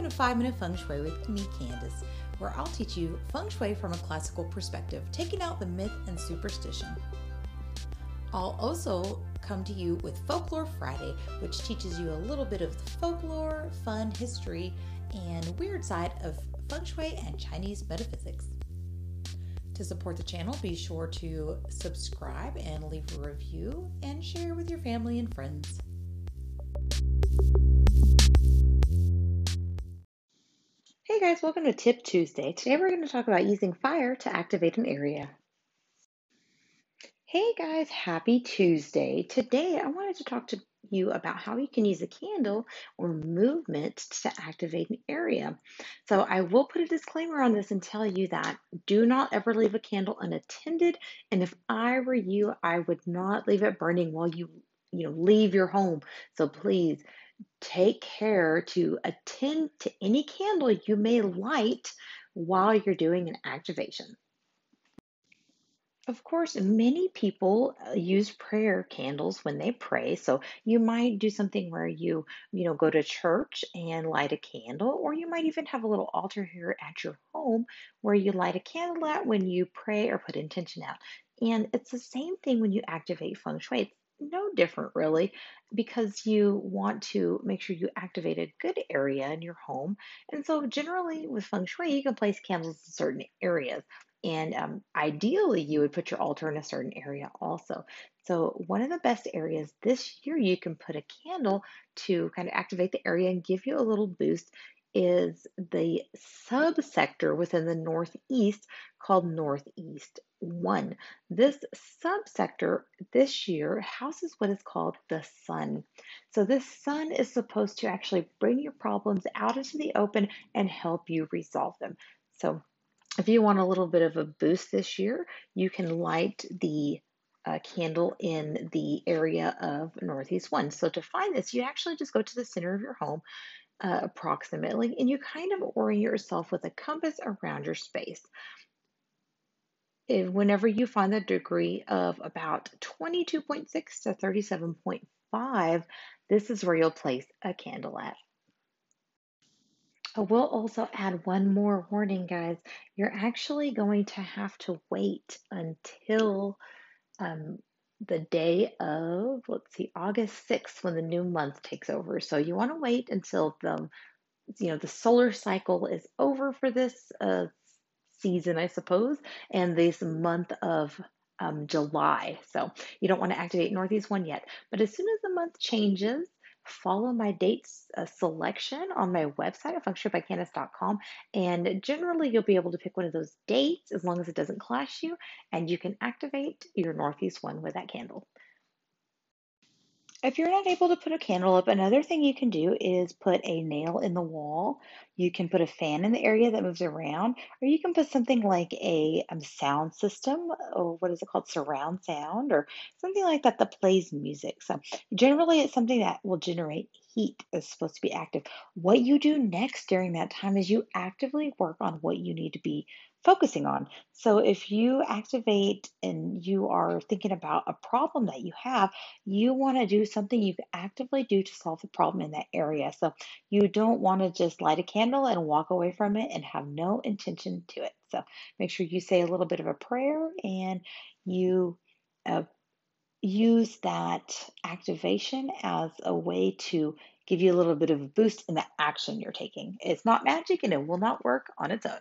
Welcome to 5 Minute Feng Shui with me, Candice, where I'll teach you Feng Shui from a classical perspective, taking out the myth and superstition. I'll also come to you with Folklore Friday, which teaches you a little bit of the folklore, fun, history, and weird side of Feng Shui and Chinese metaphysics. To support the channel, be sure to subscribe and leave a review and share with your family and friends. Hey guys, welcome to Tip Tuesday. Today we're going to talk about using fire to activate an area. Hey guys, happy Tuesday. Today I wanted to talk to you about how you can use a candle or movement to activate an area. So I will put a disclaimer on this and tell you that do not ever leave a candle unattended. And if I were you, I would not leave it burning while you you know leave your home. So please take care to attend to any candle you may light while you're doing an activation. Of course, many people uh, use prayer candles when they pray. So you might do something where you, you know, go to church and light a candle, or you might even have a little altar here at your home where you light a candle at when you pray or put intention out. And it's the same thing when you activate feng shui no different really because you want to make sure you activate a good area in your home. And so, generally, with feng shui, you can place candles in certain areas. And um, ideally, you would put your altar in a certain area also. So, one of the best areas this year you can put a candle to kind of activate the area and give you a little boost is the subsector within the Northeast called Northeast 1. This subsector this year houses what is called the sun. So, this sun is supposed to actually bring your problems out into the open and help you resolve them. So, if you want a little bit of a boost this year, you can light the uh, candle in the area of Northeast 1. So, to find this, you actually just go to the center of your home uh, approximately, and you kind of orient yourself with a compass around your space. If, whenever you find the degree of about 22.6 to 37.5, this is where you'll place a candle at. I will also add one more warning, guys. You're actually going to have to wait until um, the day of, let's see, August 6th when the new month takes over. So you want to wait until the, you know, the solar cycle is over for this uh, season, I suppose, and this month of um, July. So you don't want to activate Northeast one yet. But as soon as the month changes, follow my dates uh, selection on my website at fengshuibycandice.com and generally you'll be able to pick one of those dates as long as it doesn't clash you and you can activate your northeast one with that candle if you're not able to put a candle up, another thing you can do is put a nail in the wall. You can put a fan in the area that moves around, or you can put something like a um, sound system, or what is it called, surround sound, or something like that that plays music. So, generally, it's something that will generate heat, is supposed to be active. What you do next during that time is you actively work on what you need to be focusing on. So if you activate and you are thinking about a problem that you have, you want to do something you can actively do to solve the problem in that area. So you don't want to just light a candle and walk away from it and have no intention to it. So make sure you say a little bit of a prayer and you uh, use that activation as a way to give you a little bit of a boost in the action you're taking. It's not magic and it will not work on its own.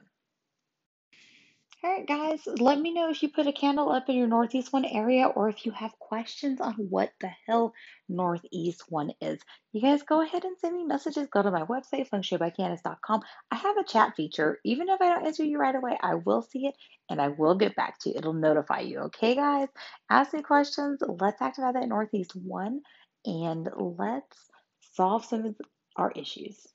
All right, guys, let me know if you put a candle up in your Northeast One area or if you have questions on what the hell Northeast One is. You guys go ahead and send me messages. Go to my website, fengshuibycandice.com. I have a chat feature. Even if I don't answer you right away, I will see it and I will get back to you. It'll notify you. Okay, guys? Ask me questions. Let's activate that Northeast One and let's solve some of our issues.